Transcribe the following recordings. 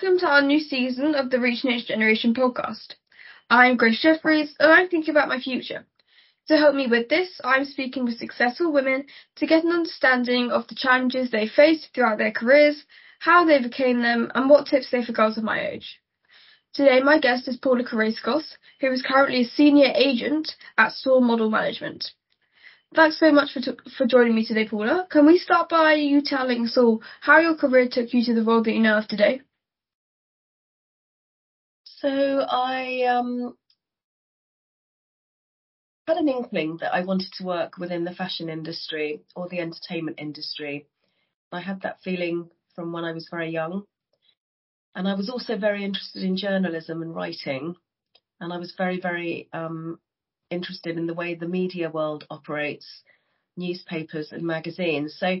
welcome to our new season of the Reach Next Generation podcast. I'm Grace Jeffries and I'm thinking about my future. To help me with this, I'm speaking with successful women to get an understanding of the challenges they faced throughout their careers, how they overcame them, and what tips they for girls of my age. Today, my guest is Paula Karaiskos, who is currently a senior agent at Storm Model Management. Thanks so much for, t- for joining me today, Paula. Can we start by you telling us all how your career took you to the role that you know of today? So I um, had an inkling that I wanted to work within the fashion industry or the entertainment industry. I had that feeling from when I was very young. And I was also very interested in journalism and writing. And I was very, very um, interested in the way the media world operates, newspapers and magazines. So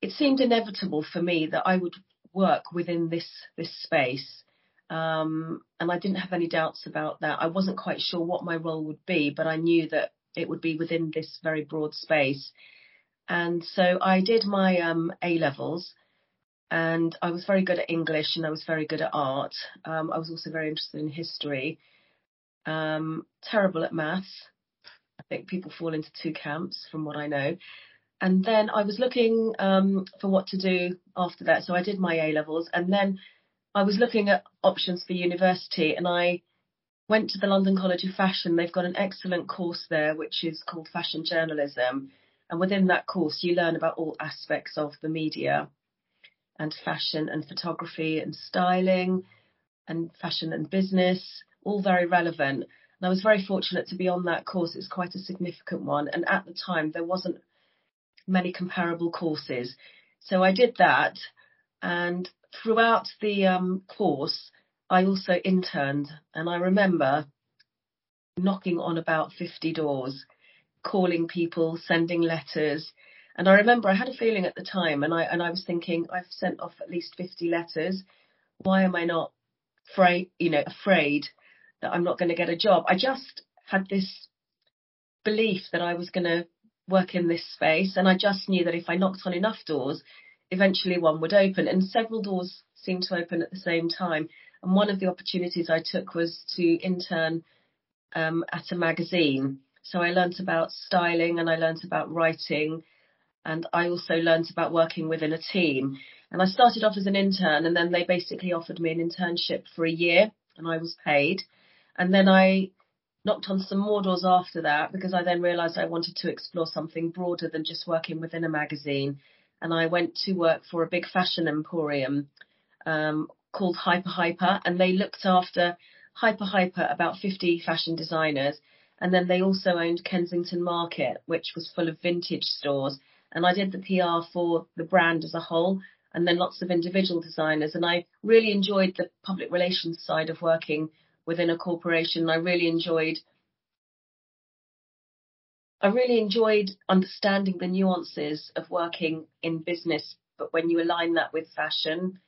it seemed inevitable for me that I would work within this this space. Um, and I didn't have any doubts about that. I wasn't quite sure what my role would be, but I knew that it would be within this very broad space. And so I did my um, A levels, and I was very good at English and I was very good at art. Um, I was also very interested in history um, terrible at maths. I think people fall into two camps from what I know. And then I was looking um, for what to do after that. So I did my A levels and then I was looking at options for university and I went to the London College of Fashion. They've got an excellent course there, which is called Fashion Journalism. And within that course, you learn about all aspects of the media and fashion and photography and styling and fashion and business all very relevant. And I was very fortunate to be on that course. It's quite a significant one. And at the time, there wasn't many comparable courses. So I did that. And throughout the um, course, I also interned. And I remember knocking on about 50 doors, calling people, sending letters. And I remember I had a feeling at the time, and I and I was thinking, I've sent off at least 50 letters. Why am I not afraid, you know, afraid that I'm not going to get a job. I just had this belief that I was going to work in this space, and I just knew that if I knocked on enough doors, eventually one would open. And several doors seemed to open at the same time. And one of the opportunities I took was to intern um, at a magazine. So I learnt about styling and I learnt about writing and I also learnt about working within a team. And I started off as an intern and then they basically offered me an internship for a year and I was paid. And then I knocked on some more doors after that because I then realised I wanted to explore something broader than just working within a magazine. And I went to work for a big fashion emporium um, called Hyper Hyper, and they looked after Hyper Hyper about 50 fashion designers. And then they also owned Kensington Market, which was full of vintage stores. And I did the PR for the brand as a whole, and then lots of individual designers. And I really enjoyed the public relations side of working within a corporation. I really enjoyed I really enjoyed understanding the nuances of working in business, but when you align that with fashion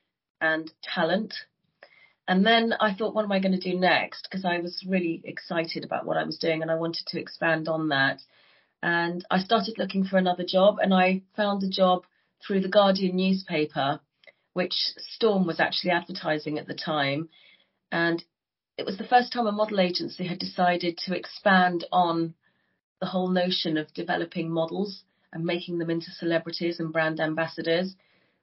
and talent. And then I thought, what am I going to do next? Because I was really excited about what I was doing and I wanted to expand on that. And I started looking for another job and I found a job through the Guardian newspaper, which Storm was actually advertising at the time. And it was the first time a model agency had decided to expand on the whole notion of developing models and making them into celebrities and brand ambassadors.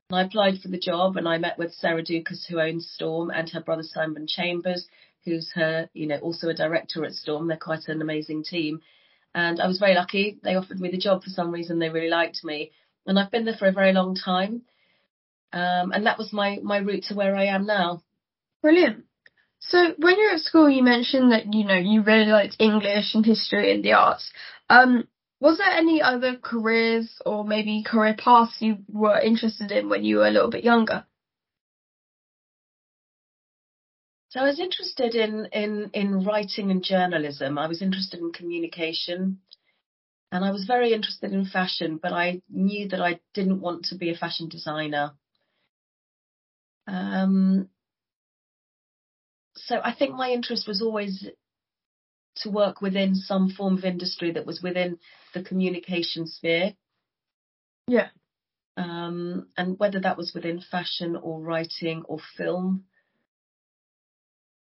And I applied for the job and I met with Sarah Doukas, who owns Storm, and her brother Simon Chambers, who's her, you know, also a director at Storm. They're quite an amazing team. And I was very lucky. They offered me the job for some reason. They really liked me. And I've been there for a very long time. Um, and that was my, my route to where I am now. Brilliant. So when you're at school, you mentioned that you know you really liked English and history and the arts. Um, was there any other careers or maybe career paths you were interested in when you were a little bit younger? So I was interested in in in writing and journalism. I was interested in communication, and I was very interested in fashion. But I knew that I didn't want to be a fashion designer. Um, so I think my interest was always to work within some form of industry that was within the communication sphere. Yeah. Um, and whether that was within fashion or writing or film,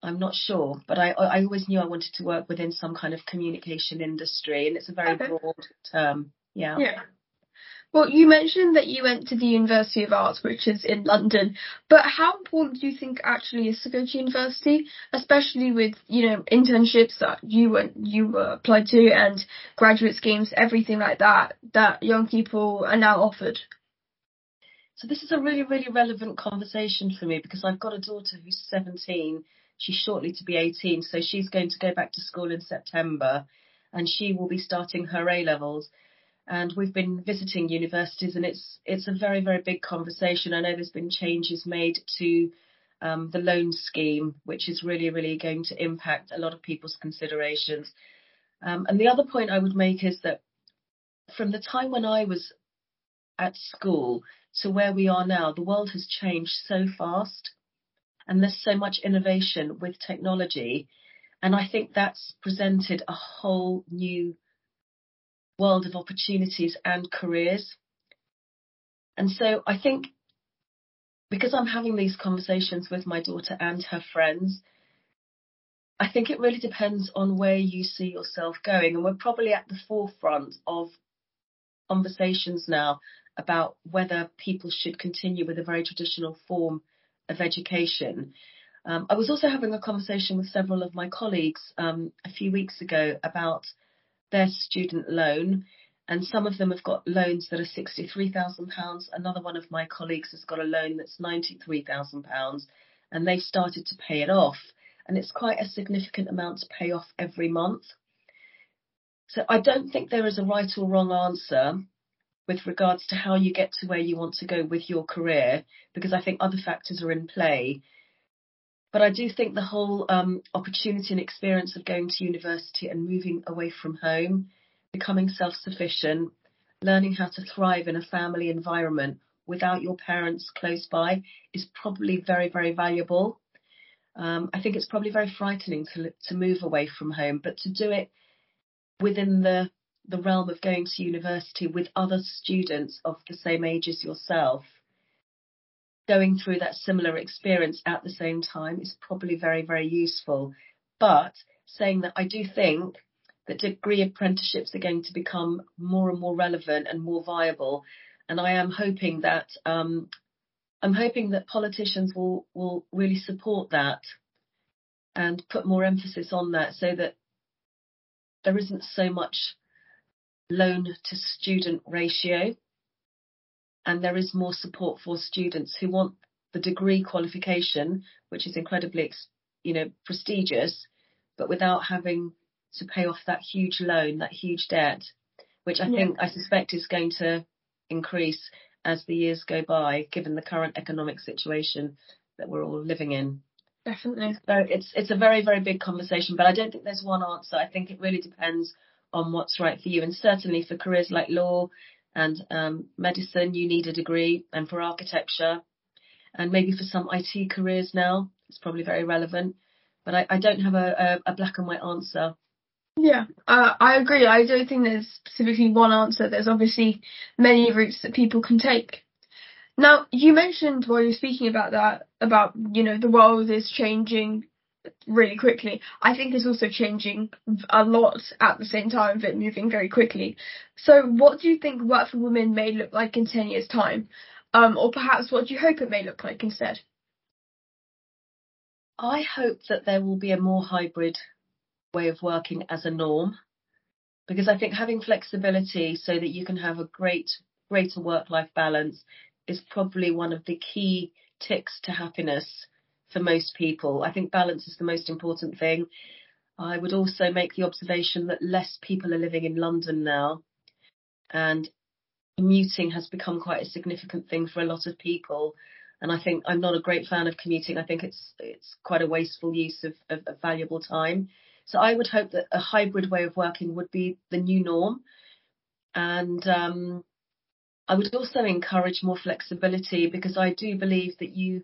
I'm not sure. But I, I always knew I wanted to work within some kind of communication industry, and it's a very Okay. broad term. Yeah. Yeah. Well, you mentioned that you went to the University of Arts, which is in London, but how important do you think actually is to go to university, especially with you know internships that you went you were applied to and graduate schemes, everything like that that young people are now offered. So this is a really, really relevant conversation for me because I've got a daughter who's 17. She's shortly to be 18, so she's going to go back to school in September, and she will be starting her A levels. And we've been visiting universities, and it's it's a very, very big conversation. I know there's been changes made to um, the loan scheme, which is really, really going to impact a lot of people's considerations. Um, and the other point I would make is that from the time when I was at school to where we are now, the world has changed so fast and there's so much innovation with technology. And I think that's presented a whole new world of opportunities and careers. And so I think because I'm having these conversations with my daughter and her friends, I think it really depends on where you see yourself going. And we're probably at the forefront of conversations now about whether people should continue with a very traditional form of education. Um, I was also having a conversation with several of my colleagues um, a few weeks ago about their student loan, and some of them have got loans that are £63,000. Another one of my colleagues has got a loan that's £93,000, and they've started to pay it off. And it's quite a significant amount to pay off every month. So I don't think there is a right or wrong answer with regards to how you get to where you want to go with your career, because I think other factors are in play. But I do think the whole um, opportunity and experience of going to university and moving away from home, becoming self sufficient, learning how to thrive in a family environment without your parents close by is probably very, very valuable. Um, I think it's probably very frightening to, to move away from home, but to do it within the the realm of going to university with other students of the same age as yourself, going through that similar experience at the same time is probably very, very useful. But saying that I do think that degree apprenticeships are going to become more and more relevant and more viable. And I am hoping that um, I'm hoping that politicians will will really support that and put more emphasis on that so that there isn't so much loan to student ratio and there is more support for students who want the degree qualification which is incredibly you know prestigious but without having to pay off that huge loan that huge debt which i Yeah. think i suspect is going to increase as the years go by given the current economic situation that we're all living in Definitely. so it's it's a very very big conversation, but I don't think there's one answer. I think it really depends on what's right for you, and certainly for careers like law and um, medicine, you need a degree, and for architecture, and maybe for some IT careers now, it's probably very relevant. But I, I don't have a, a, a black and white answer. Yeah, uh, I agree. I don't think there's specifically one answer. There's obviously many routes that people can take. Now, you mentioned while you were speaking about that, about, you know, the world is changing really quickly. I think it's also changing a lot at the same time it moving very quickly. So what do you think work for women may look like in 10 years' time? Um, or perhaps what do you hope it may look like instead? I hope that there will be a more hybrid way of working as a norm because I think having flexibility so that you can have a great greater work life balance is probably one of the key ticks to happiness for most people. I think balance is the most important thing. I would also make the observation that less people are living in London now and commuting has become quite a significant thing for a lot of people. And I think I'm not a great fan of commuting. I think it's it's quite a wasteful use of, of, of valuable time. So I would hope that a hybrid way of working would be the new norm. And um, I would also encourage more flexibility because I do believe that you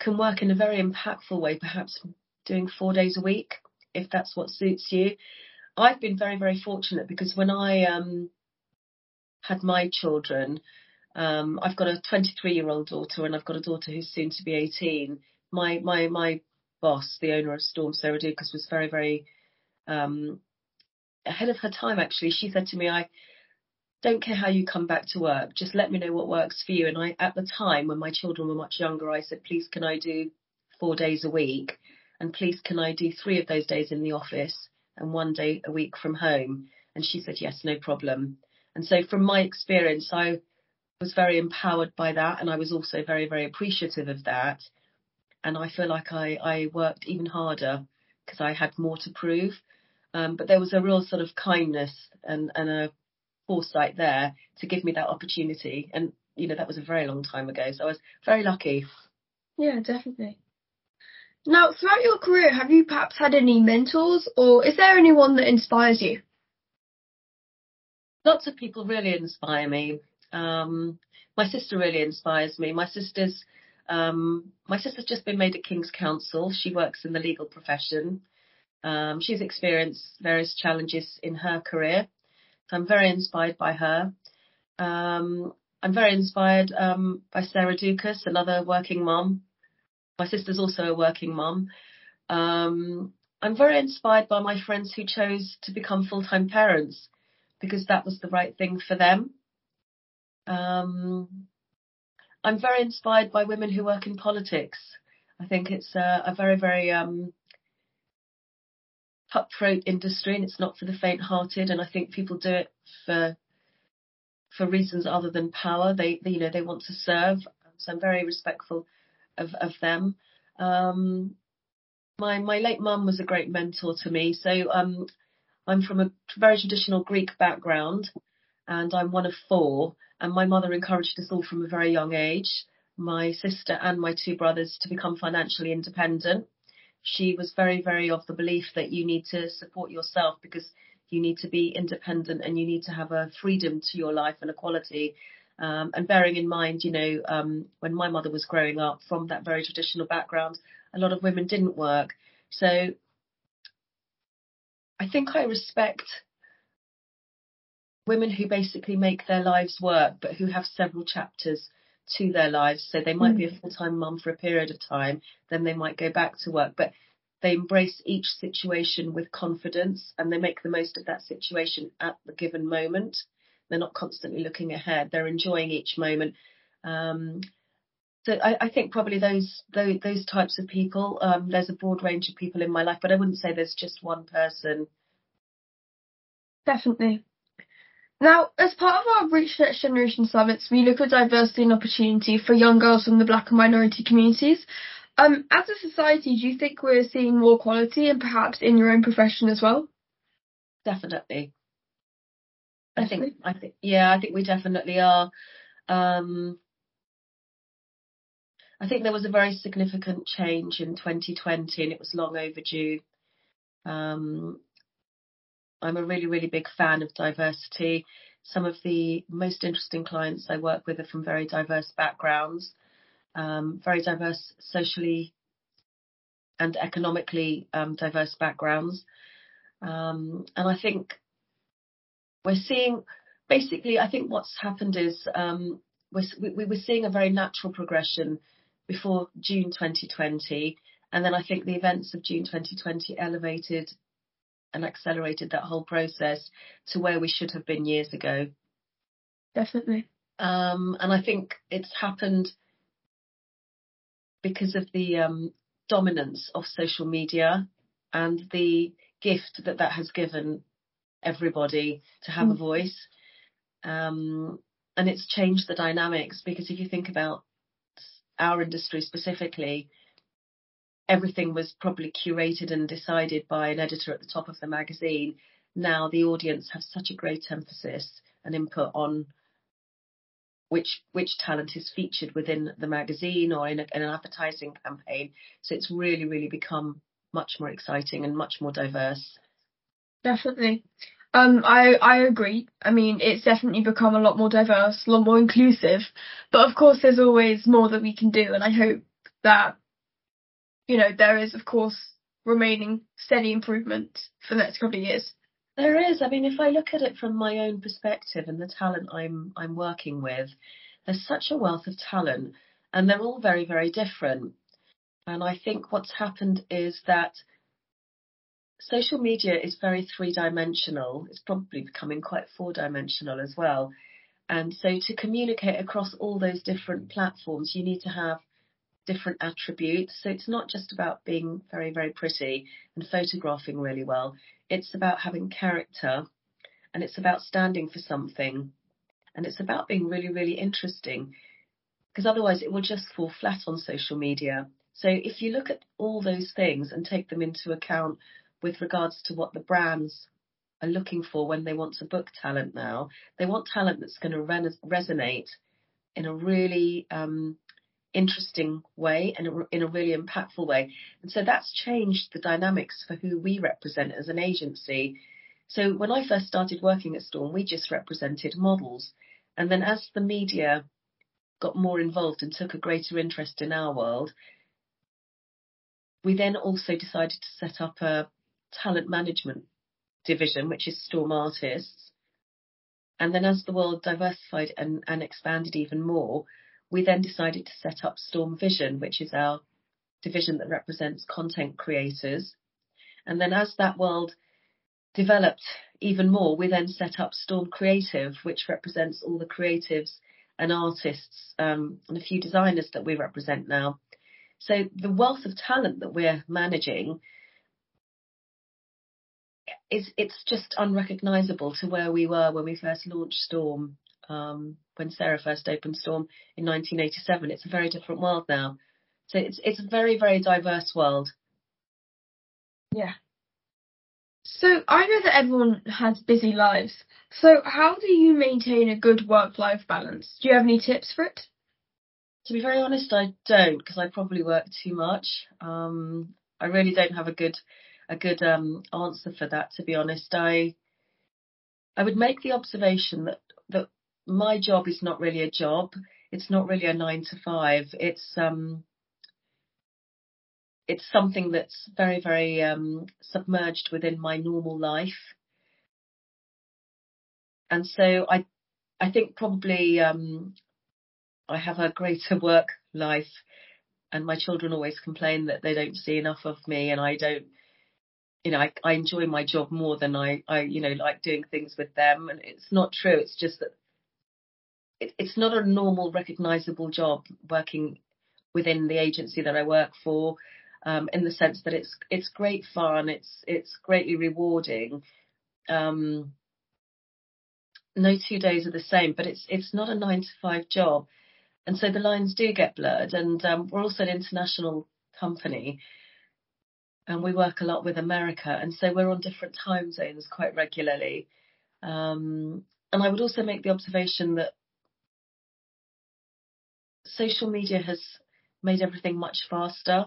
can work in a very impactful way, perhaps doing four days a week, if that's what suits you. I've been very, very fortunate because when I um, had my children, Um, I've got a 23 year old daughter and I've got a daughter who's soon to be 18. My my my boss, the owner of Storm Sarah Doukas, was very very um, ahead of her time. Actually, she said to me, "I don't care how you come back to work. Just let me know what works for you." And I, at the time when my children were much younger, I said, "Please, can I do four days a week?" And please, can I do three of those days in the office and one day a week from home? And she said, yes, no problem. And so from my experience, I was very empowered by that. And I was also very, very appreciative of that. And I feel like I, I worked even harder because I had more to prove. Um, but there was a real sort of kindness and, and a foresight there to give me that opportunity. And, you know, that was a very long time ago. So I was very lucky. Yeah, definitely. Now, throughout your career, have you perhaps had any mentors or is there anyone that inspires you? Lots of people really inspire me. Um, my sister really inspires me. My sister's um, my sister's just been made a King's Counsel. She works in the legal profession. Um, she's experienced various challenges in her career. I'm very inspired by her. Um, I'm very inspired um, by Sarah Doukas, another working mom my sister's also a working mom. Um, I'm very inspired by my friends who chose to become full-time parents because that was the right thing for them. Um, I'm very inspired by women who work in politics. I think it's a, a very, very um, cutthroat industry, and it's not for the faint-hearted. And I think people do it for for reasons other than power. They, they you know, they want to serve. So I'm very respectful of, of them. Um, my my late mum was a great mentor to me. So um, I'm from a very traditional Greek background, and I'm one of four. And my mother encouraged us all from a very young age, my sister and my two brothers, to become financially independent. She was very, very of the belief that you need to support yourself because you need to be independent and you need to have a freedom to your life and equality. Um, and bearing in mind, you know, um, when my mother was growing up from that very traditional background, a lot of women didn't work. So I think I respect women who basically make their lives work, but who have several chapters to their lives. So they might be a mm. full time mum for a period of time, then they might go back to work, but they embrace each situation with confidence and they make the most of that situation at the given moment. They're not constantly looking ahead. They're enjoying each moment. Um, so I, I, think probably those, those, those types of people. Um, there's a broad range of people in my life, but I wouldn't say there's just one person. Definitely. Now, as part of our Reach Next Generation summits, we look at diversity and opportunity for young girls from the black and minority communities. Um, as a society, do you think we're seeing more quality and perhaps in your own profession as well? Definitely. I think I think yeah, I think we definitely are. Um, I think there was a very significant change in 2020, and it was long overdue. Um, I'm a really, really big fan of diversity. Some of the most interesting clients I work with are from very diverse backgrounds, um, very diverse socially and economically um, diverse backgrounds. Um, and I think we're seeing basically, I think what's happened is um, we're, we were seeing a very natural progression before June 2020, and then I think the events of June 2020 elevated and accelerated that whole process to where we should have been years ago. Definitely. Um, and I think it's happened because of the um, dominance of social media and the gift that that has given everybody to have mm. a voice. Um, and it's changed the dynamics because if you think about our industry specifically, everything was probably curated and decided by an editor at the top of the magazine. Now the audience have such a great emphasis and input on which which talent is featured within the magazine or in, a, in an advertising campaign. So it's really really become much more exciting and much more diverse. Definitely. Um, I, I agree. I mean, it's definitely become a lot more diverse, a lot more inclusive. But of course, there's always more that we can do. And I hope that, you know, there is, of course, remaining steady improvement for the next couple of years. There is. I mean, if I look at it from my own perspective and the talent I'm I'm working with, there's such a wealth of talent and they're all very, very different. And I think what's happened is that social media is very three dimensional. It's probably becoming quite four dimensional as well. And so to communicate across all those different platforms, you need to have different attributes. So it's not just about being very, very pretty and photographing really well. It's about having character and it's about standing for something and it's about being really, really interesting because otherwise it will just fall flat on social media. So if you look at all those things and take them into account with regards to what the brands are looking for when they want to book talent now, they want talent that's going to re- resonate in a really um, interesting way and in a really impactful way. And so that's changed the dynamics for who we represent as an agency. So when I first started working at Storm, we just represented models. And then as the media got more involved and took a greater interest in our world, we then also decided to set up a talent management division, which is Storm Artists. And then as the world diversified and, and expanded even more, we then decided to set up Storm Vision, which is our division that represents content creators. And then as that world developed even more, we then set up Storm Creative, which represents all the creatives and artists um, and a few designers that we represent now. So the wealth of talent that we're managing is it's just unrecognizable to where we were when we first launched Storm um, when Sarah first opened Storm in 1987. It's a very different world now. So it's it's a very very diverse world. Yeah. So I know that everyone has busy lives. So how do you maintain a good work-life balance? Do you have any tips for it? To be very honest, I don't because I probably work too much. Um, I really don't have a good a good um, answer for that. To be honest, I I would make the observation that my job is not really a job. It's not really a nine to five. It's um, it's something that's very, very um, submerged within my normal life. And so I, I think probably um, I have a greater work life, and my children always complain that they don't see enough of me, and I don't. You know, I, I enjoy my job more than I, I, you know, like doing things with them, and it's not true. It's just that it, it's not a normal recognizable job working within the agency that I work for. Um, in the sense that it's it's great fun, it's it's greatly rewarding. Um, no two days are the same, but it's it's not a nine to five job, and so the lines do get blurred. And um, we're also an international company, and we work a lot with America, and so we're on different time zones quite regularly. Um, and I would also make the observation that social media has made everything much faster.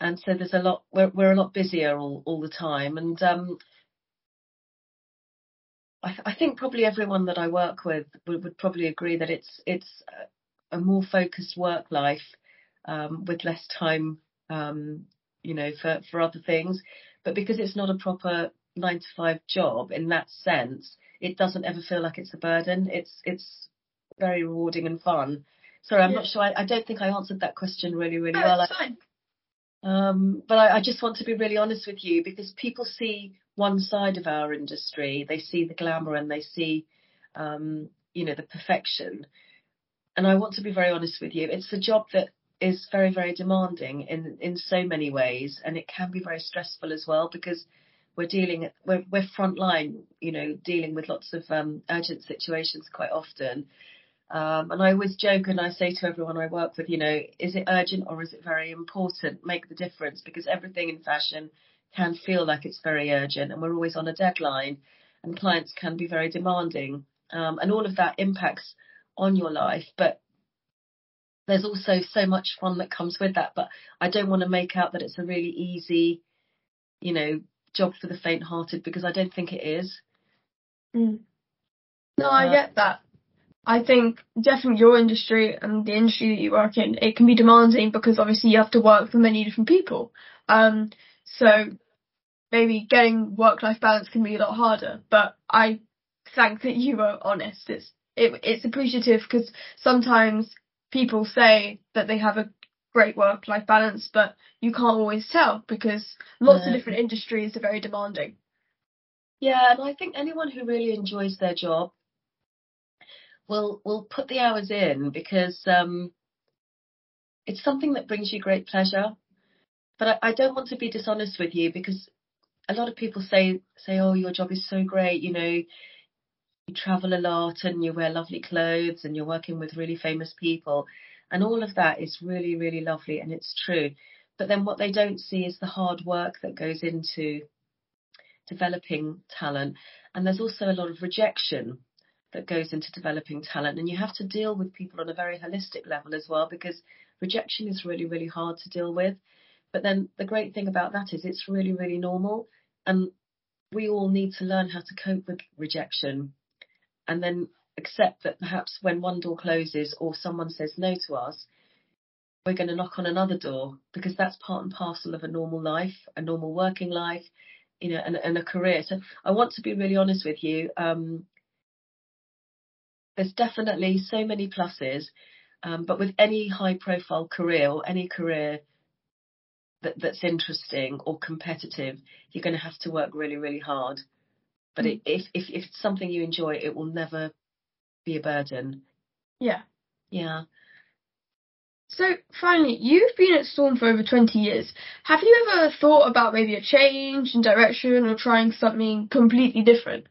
And so there's a lot, we're, we're a lot busier all, all the time. And um, I, I, think probably everyone that I work with would, would probably agree that it's, it's a more focused work life um, with less time, um, you know, for, for other things. But because it's not a proper nine to five job in that sense, it doesn't ever feel like it's a burden. It's, it's very rewarding and fun. Sorry, I'm yeah. not sure. I, I, don't think I answered that question really, really no, well. It's fine. Um, but I, I, just want to be really honest with you because people see one side of our industry. They see the glamour and they see, um, you know, the perfection. And I want to be very honest with you. It's a job that is very, very demanding in in so many ways, and it can be very stressful as well because we're dealing we're we're frontline, you know, dealing with lots of um, urgent situations quite often. Um, and I always joke and I say to everyone I work with, you know, is it urgent or is it very important? Make the difference because everything in fashion can feel like it's very urgent and we're always on a deadline and clients can be very demanding. Um, and all of that impacts on your life. But there's also so much fun that comes with that. But I don't want to make out that it's a really easy, you know, job for the faint hearted because I don't think it is. Mm. No, I get that. I think definitely your industry and the industry that you work in, it can be demanding because obviously you have to work for many different people. Um, so maybe getting work-life balance can be a lot harder, but I thank that you were honest. It's it, it's appreciative because sometimes people say that they have a great work-life balance, but you can't always tell because lots No. of different industries are very demanding. Yeah, and I think anyone who really enjoys their job will we'll put the hours in because um, it's something that brings you great pleasure. But I, I don't want to be dishonest with you because a lot of people say say, "Oh, your job is so great," you know, you travel a lot and you wear lovely clothes and you're working with really famous people, and all of that is really really lovely and it's true. But then what they don't see is the hard work that goes into developing talent. And there's also a lot of rejection that goes into developing talent. And you have to deal with people on a very holistic level as well, because rejection is really, really hard to deal with. But then the great thing about that is it's really, really normal. And we all need to learn how to cope with rejection and then accept that perhaps when one door closes or someone says no to us, we're going to knock on another door because that's part and parcel of a normal life, a normal working life, you know, and, and a career. So I want to be really honest with you. Um, there's definitely so many pluses, um, but with any high profile career or any career that, that's interesting or competitive, you're going to have to work really, really hard. But Mm. it, if, if, if it's something you enjoy, it will never be a burden. Yeah. Yeah. So finally, you've been at Storm for over 20 years. Have you ever thought about maybe a change in direction or trying something completely different?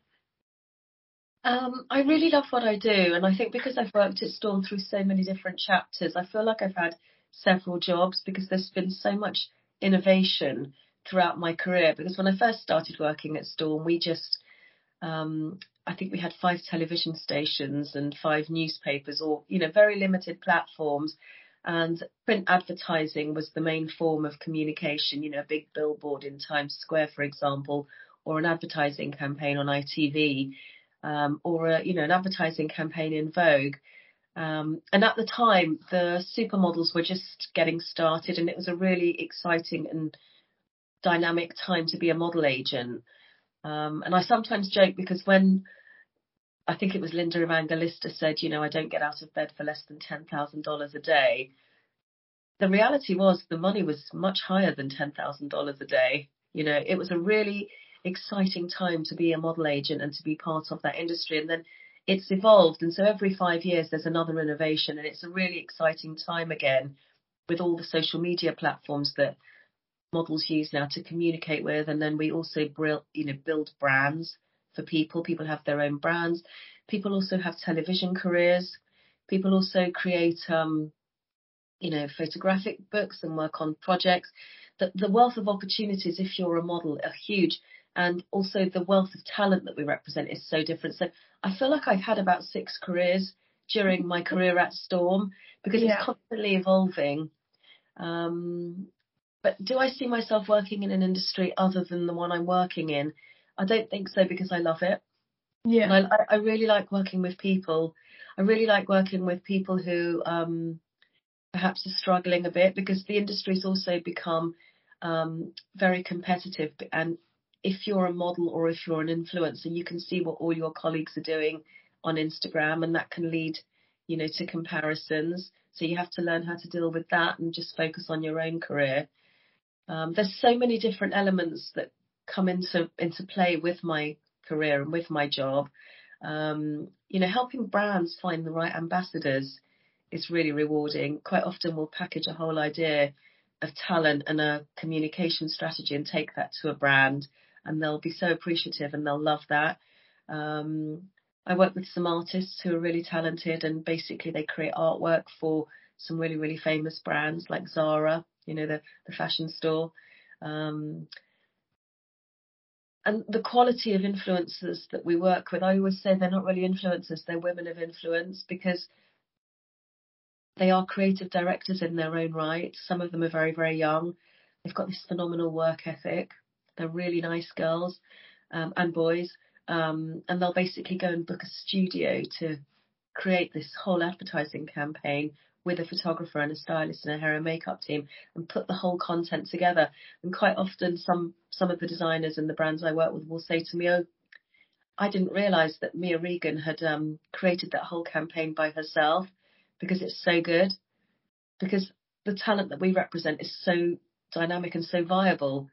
Um, I really love what I do, and I think because I've worked at Storm through so many different chapters, I feel like I've had several jobs because there's been so much innovation throughout my career. Because when I first started working at Storm, we just, um, I think we had five television stations and five newspapers, or you know, very limited platforms. And print advertising was the main form of communication. You know, a big billboard in Times Square, for example, or an advertising campaign on ITV um, or a, you know an advertising campaign in Vogue. Um, and at the time, the supermodels were just getting started, and it was a really exciting and dynamic time to be a model agent. Um, and I sometimes joke because when I think it was Linda Evangelista said, you know, I don't get out of bed for less than ten thousand dollars a day. The reality was the money was much higher than ten thousand dollars a day. You know, it was a really exciting time to be a model agent and to be part of that industry. And then it's evolved. And so every five years there's another innovation and it's a really exciting time again with all the social media platforms that models use now to communicate with. And then we also build, you know, build brands for people. People have their own brands. People also have television careers. People also create, um, you know, photographic books and work on projects. The, the wealth of opportunities if you're a model are huge and also the wealth of talent that we represent is so different. So I feel like I've had about six careers during my career at Storm because Yeah. it's constantly evolving. Um, but do I see myself working in an industry other than the one I'm working in? I don't think so because I love it. Yeah. And I, I- I really like working with people. I really like working with people who um, perhaps are struggling a bit because the industry's also become um, very competitive. And if you're a model or if you're an influencer, you can see what all your colleagues are doing on Instagram, and that can lead, you know, to comparisons. So you have to learn how to deal with that and just focus on your own career. Um, there's so many different elements that come into into play with my career and with my job. Um, you know, helping brands find the right ambassadors is really rewarding. Quite often we'll package a whole idea of talent and a communication strategy and take that to a brand and they'll be so appreciative and they'll love that. Um, I work with some artists who are really talented and basically they create artwork for some really, really famous brands like Zara, you know, the, the fashion store. Um, and the quality of influencers that we work with, I always say they're not really influencers, they're women of influence because they are creative directors in their own right. Some of them are very, very young. They've got this phenomenal work ethic. They're really nice girls um, and boys. Um, and they'll basically go and book a studio to create this whole advertising campaign with a photographer and a stylist and a hair and makeup team and put the whole content together. And quite often some some of the designers and the brands I work with will say to me, Oh, I didn't realise that Mia Regan had um, created that whole campaign by herself because it's so good. Because the talent that we represent is so dynamic and so viable.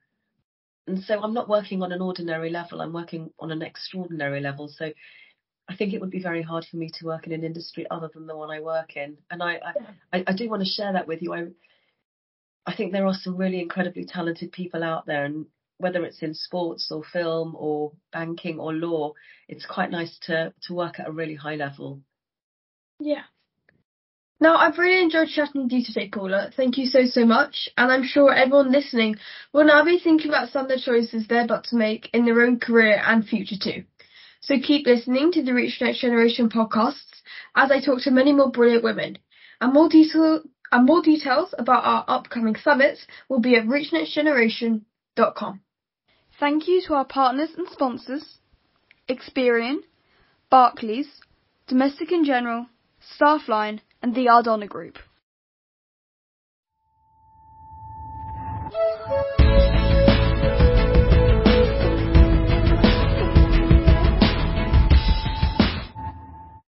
And so I'm not working on an ordinary level, I'm working on an extraordinary level. So I think it would be very hard for me to work in an industry other than the one I work in. And I, I, I do want to share that with you. I, I think there are some really incredibly talented people out there, and whether it's in sports or film or banking or law, it's quite nice to to work at a really high level. Yeah. Now, I've really enjoyed chatting with you today, Paula. Thank you so, so much. And I'm sure everyone listening will now be thinking about some of the choices they're about to make in their own career and future too. So keep listening to the Reach Next Generation podcasts as I talk to many more brilliant women. And more detail and more details about our upcoming summits will be at reachnextgeneration.com. Thank you to our partners and sponsors, Experian, Barclays, Domestic and General, Staffline, and the Ardonagh Group.